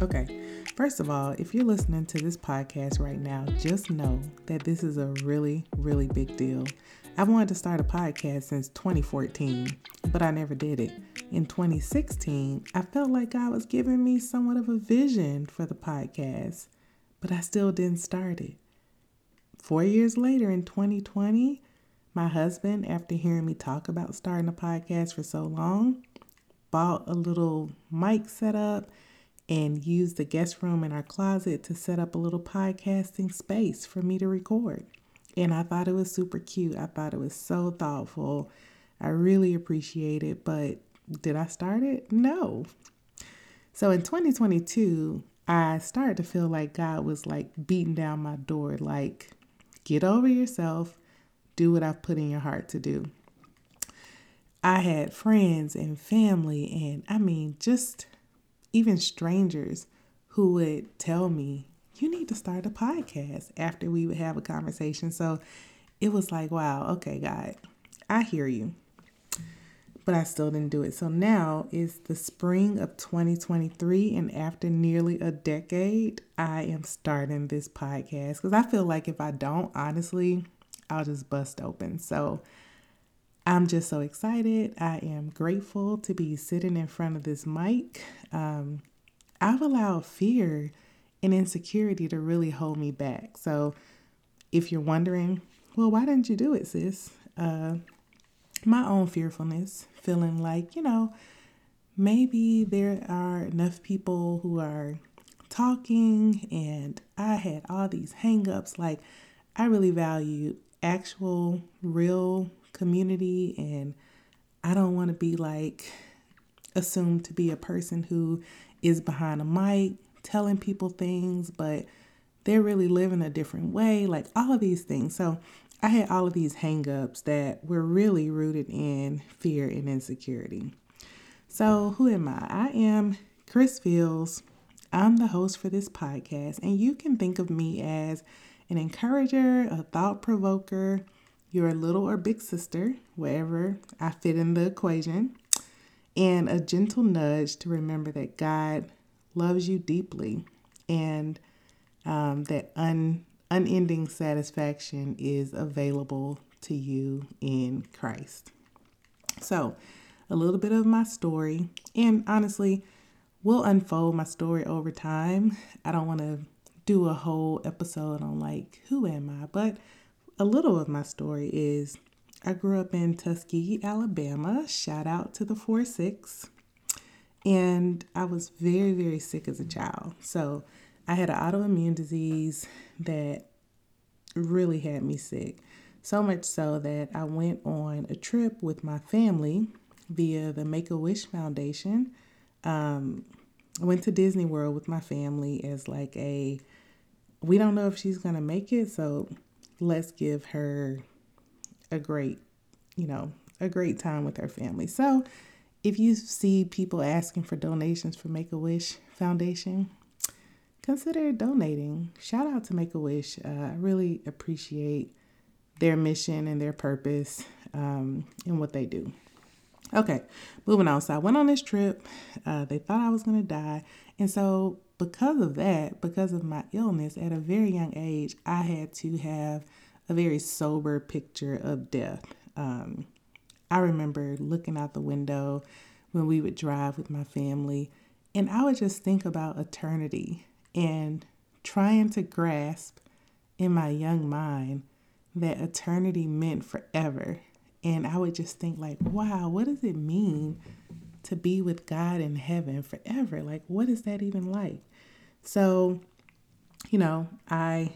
Okay, first of all, if you're listening to this podcast right now, just know that this is a really, really big deal. I've wanted to start a podcast since 2014, but I never did it. In 2016, I felt like God was giving me somewhat of a vision for the podcast, but I still didn't start it. Four years later, in 2020, my husband, after hearing me talk about starting a podcast for so long, bought a little mic setup and used the guest room in our closet to set up a little podcasting space for me to record. And I thought it was super cute. I thought it was so thoughtful. I really appreciate it, but did I start it? No. So in 2022, I started to feel like God was like beating down my door, like, get over yourself, do what I've put in your heart to do. I had friends and family, and I mean, just even strangers who would tell me, you need to start a podcast after we would have a conversation. So it was like, wow, okay, God, I hear you. But I still didn't do it. So now is the spring of 2023, and after nearly a decade, I am starting this podcast because I feel like if I don't, honestly, I'll just bust open. So I'm just so excited. I am grateful to be sitting in front of this mic. Um, I've allowed fear and insecurity to really hold me back. So if you're wondering, well, why didn't you do it, sis? Uh, my own fearfulness, feeling like, you know, maybe there are enough people who are talking and I had all these hangups. Like, I really value actual, real community and I don't want to be like assumed to be a person who is behind a mic telling people things, but they're really living a different way, like all of these things. So I had all of these hangups that were really rooted in fear and insecurity. So, who am I? I am Kris Fields. I'm the host for this podcast, and you can think of me as an encourager, a thought provoker, your little or big sister, wherever I fit in the equation, and a gentle nudge to remember that God loves you deeply and um, that un, unending satisfaction is available to you in Christ. So, a little bit of my story, and honestly, we'll unfold my story over time. I don't want to do a whole episode on like who am I, but a little of my story is I grew up in Tuskegee, Alabama. Shout out to the 4 6. And I was very, very sick as a child. So I had an autoimmune disease that really had me sick. So much so that I went on a trip with my family via the Make a Wish Foundation. Um, I went to Disney World with my family as like a, we don't know if she's to make it. So let's give her a great, you know, a great time with her family. So if you see people asking for donations for Make a Wish Foundation, consider donating. Shout out to Make a Wish. Uh, I really appreciate their mission and their purpose um, and what they do. Okay, moving on. So I went on this trip. Uh, they thought I was going to die. And so because of that, because of my illness at a very young age, I had to have a very sober picture of death. Um, I remember looking out the window when we would drive with my family, and I would just think about eternity and trying to grasp in my young mind that eternity meant forever. And I would just think, like, wow, what does it mean to be with God in heaven forever? Like, what is that even like? So, you know, I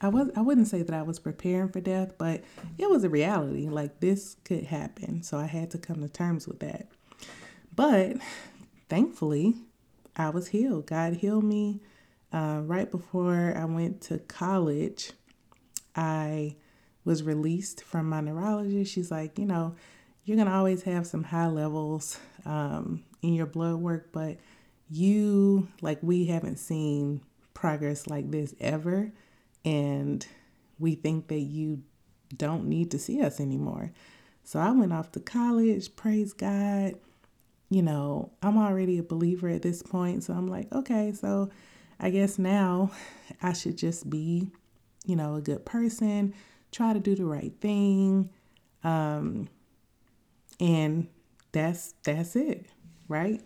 I was I wouldn't say that I was preparing for death, but it was a reality. Like this could happen. So I had to come to terms with that. But thankfully, I was healed. God healed me uh, right before I went to college. I was released from my neurologist. She's like, you know, you're gonna always have some high levels um, in your blood work, but you like we haven't seen progress like this ever and we think that you don't need to see us anymore. So I went off to college, praise God. you know, I'm already a believer at this point. So I'm like, okay, so I guess now I should just be, you know, a good person, try to do the right thing. Um, and that's that's it, right?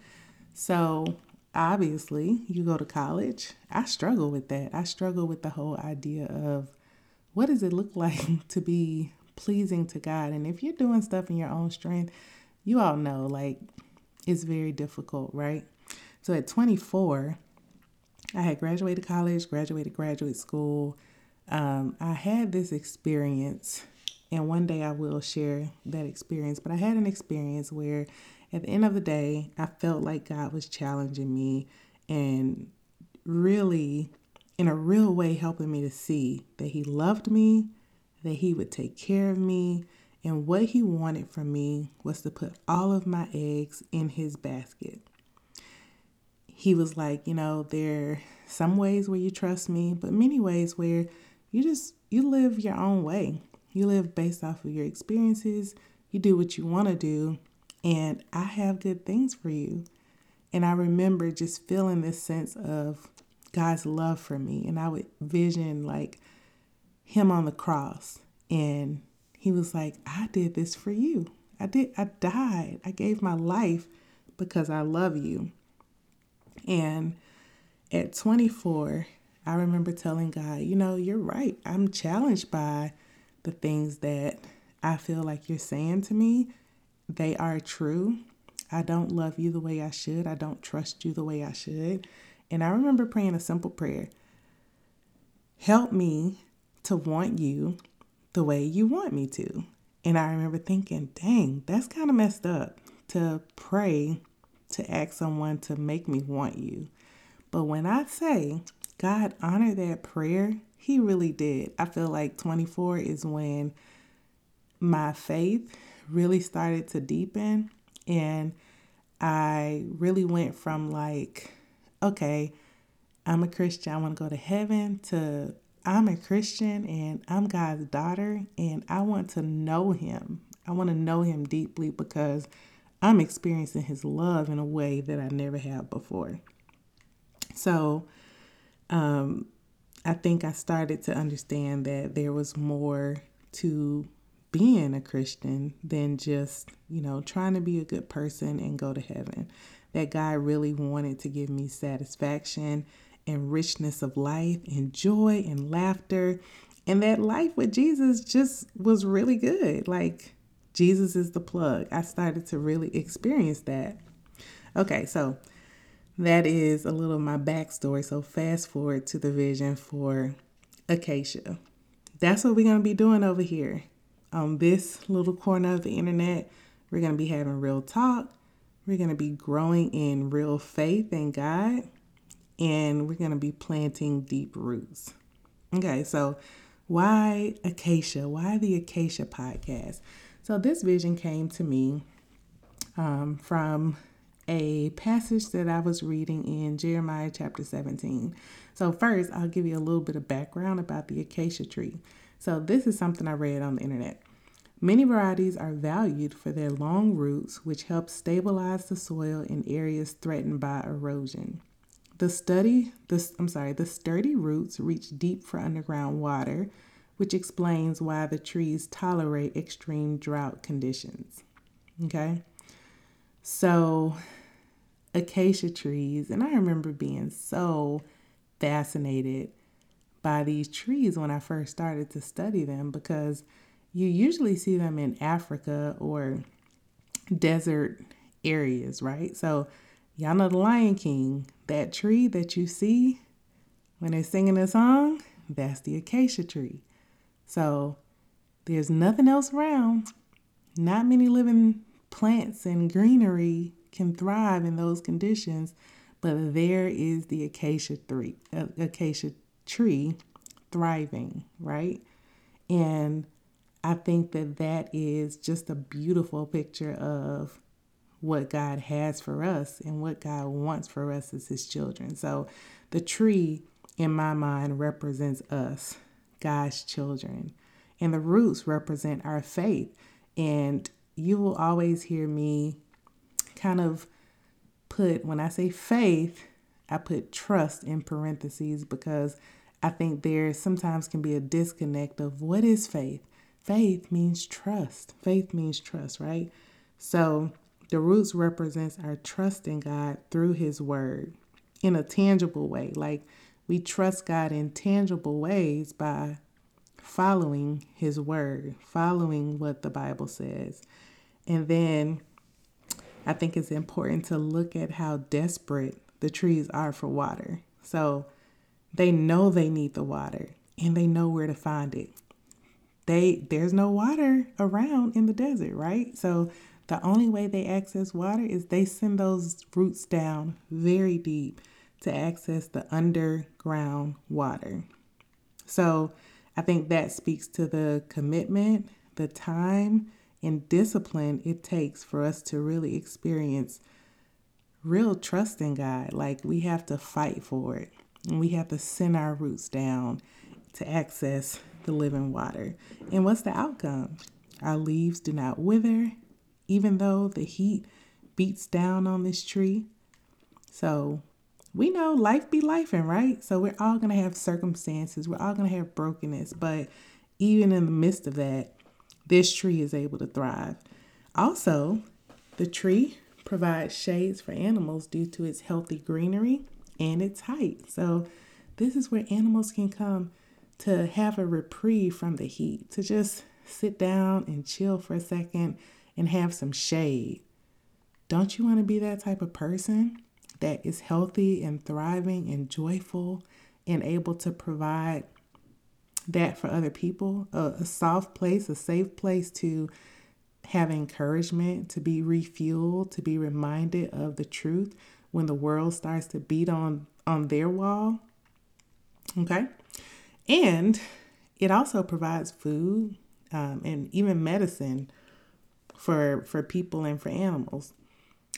So obviously, you go to college. I struggle with that. I struggle with the whole idea of what does it look like to be pleasing to God? And if you're doing stuff in your own strength, you all know like it's very difficult, right? So at 24, I had graduated college, graduated graduate school. Um, I had this experience, and one day I will share that experience. But I had an experience where, at the end of the day, I felt like God was challenging me and really, in a real way, helping me to see that He loved me, that He would take care of me, and what he wanted from me was to put all of my eggs in his basket. He was like, you know, there are some ways where you trust me, but many ways where you just you live your own way. You live based off of your experiences. You do what you want to do, and I have good things for you. And I remember just feeling this sense of God's love for me, and I would vision like him on the cross and he was like, I did this for you. I did, I died. I gave my life because I love you. And at 24, I remember telling God, you know, you're right. I'm challenged by the things that I feel like you're saying to me. They are true. I don't love you the way I should. I don't trust you the way I should. And I remember praying a simple prayer Help me to want you the way you want me to. And I remember thinking, dang, that's kind of messed up to pray to ask someone to make me want you. But when I say God honored that prayer, He really did. I feel like 24 is when my faith really started to deepen. And I really went from like, okay, I'm a Christian, I want to go to heaven, to I'm a Christian and I'm God's daughter and I want to know him. I want to know him deeply because I'm experiencing his love in a way that I never have before. So, um, I think I started to understand that there was more to being a Christian than just, you know, trying to be a good person and go to heaven. That God really wanted to give me satisfaction and richness of life and joy and laughter. And that life with Jesus just was really good. Like, Jesus is the plug. I started to really experience that. Okay, so that is a little my backstory. So, fast forward to the vision for Acacia. That's what we're to be doing over here on this little corner of the internet. We're to be having real talk. We're to be growing in real faith in God and we're to be planting deep roots. Okay, so why Acacia? Why the Acacia podcast? So, this vision came to me um, from a passage that I was reading in Jeremiah chapter 17. So, first, I'll give you a little bit of background about the acacia tree. So, this is something I read on the internet. Many varieties are valued for their long roots, which help stabilize the soil in areas threatened by erosion. The study, the, I'm sorry, the sturdy roots reach deep for underground water, which explains why the trees tolerate extreme drought conditions. Okay? So, acacia trees, and I remember being so fascinated by these trees when I first started to study them because you usually see them in Africa or desert areas, right? So, Y'all know the Lion King. That tree that you see when they're singing the song, that's the acacia tree. So there's nothing else around. Not many living plants and greenery can thrive in those conditions, but there is the acacia tree, uh, acacia tree thriving, right? And I think that that is just a beautiful picture of what God has for us and what God wants for us as His children. So the tree, in my mind, represents us, God's children. And the roots represent our faith. And you will always hear me kind of put, when I say faith, I put trust in parentheses because I think there sometimes can be a disconnect of what is faith? Faith means trust. Faith means trust, right? So the roots represents our trust in God through his word in a tangible way. Like we trust God in tangible ways by following his word, following what the Bible says. And then I think it's important to look at how desperate the trees are for water. So they know they need the water and they know where to find it. They there's no water around in the desert, right? So the only way they access water is they send those roots down very deep to access the underground water. So I think that speaks to the commitment, the time, and discipline it takes for us to really experience real trust in God. Like we have to fight for it, and we have to send our roots down to access the living water. And what's the outcome? Our leaves do not wither, even though the heat beats down on this tree. So we know life be lifing, right? So we're all gonna have circumstances, we're all gonna have brokenness, but even in the midst of that, this tree is able to thrive. Also, the tree provides shades for animals due to its healthy greenery and its height. So, this is where animals can come to have a reprieve from the heat, to just sit down and chill for a second and have some shade. Don't you want to be that type of person that is healthy and thriving and joyful and able to provide that for other people, a, a soft place, a safe place to have encouragement, to be refueled, to be reminded of the truth when the world starts to beat on on their wall. Okay, and it also provides food um, and even medicine for for people and for animals.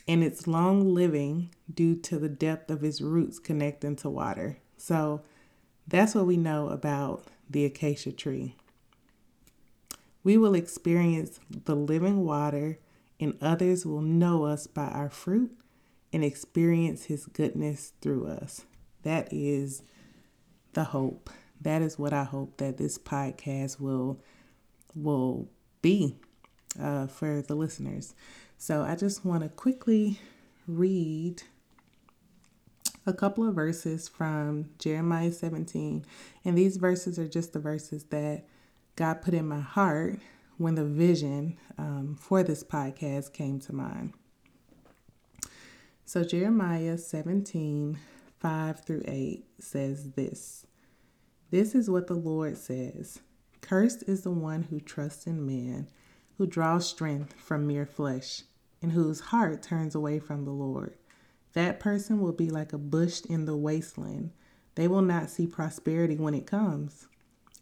And it's long living due to the depth of its roots connecting to water. So that's what we know about the acacia tree. We will experience the living water, and others will know us by our fruit and experience His goodness through us. That is the hope. That is what I hope that this podcast will will be uh, for the listeners. So I just want to quickly read a couple of verses from Jeremiah 17. And these verses are just the verses that God put in my heart when the vision um, for this podcast came to mind. So, Jeremiah 17, 5 through 8 says this This is what the Lord says Cursed is the one who trusts in man, who draws strength from mere flesh, and whose heart turns away from the Lord. That person will be like a bush in the wasteland. They will not see prosperity when it comes.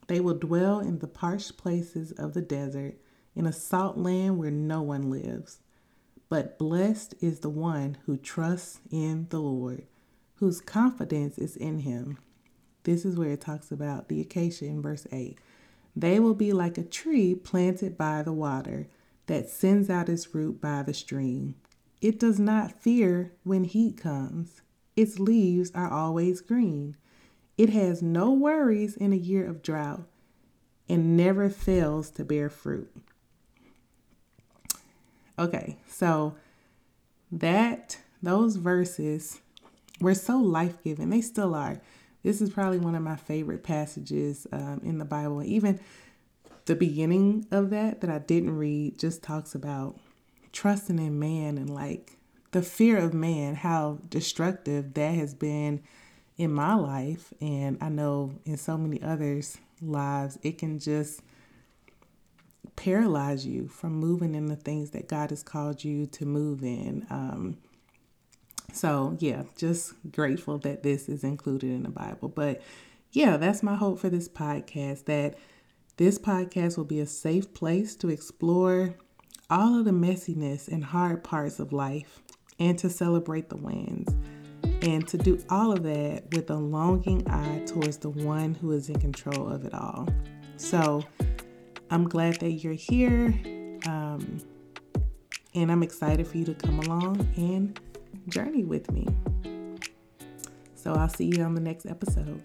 They will dwell in the parched places of the desert, in a salt land where no one lives. But blessed is the one who trusts in the Lord, whose confidence is in him. This is where it talks about the acacia in verse 8. They will be like a tree planted by the water that sends out its root by the stream. It does not fear when heat comes. Its leaves are always green. It has no worries in a year of drought and never fails to bear fruit. Okay, so that those verses were so life-giving. They still are. This is probably one of my favorite passages um, in the Bible. Even the beginning of that that I didn't read just talks about trusting in man and like the fear of man, how destructive that has been in my life. And I know in so many others' lives, it can just paralyze you from moving in the things that God has called you to move in. Um, so, yeah, just grateful that this is included in the Bible. But yeah, that's my hope for this podcast that this podcast will be a safe place to explore all of the messiness and hard parts of life and to celebrate the wins. And to do all of that with a longing eye towards the one who is in control of it all. So I'm glad that you're here. Um, and I'm excited for you to come along and journey with me. So I'll see you on the next episode.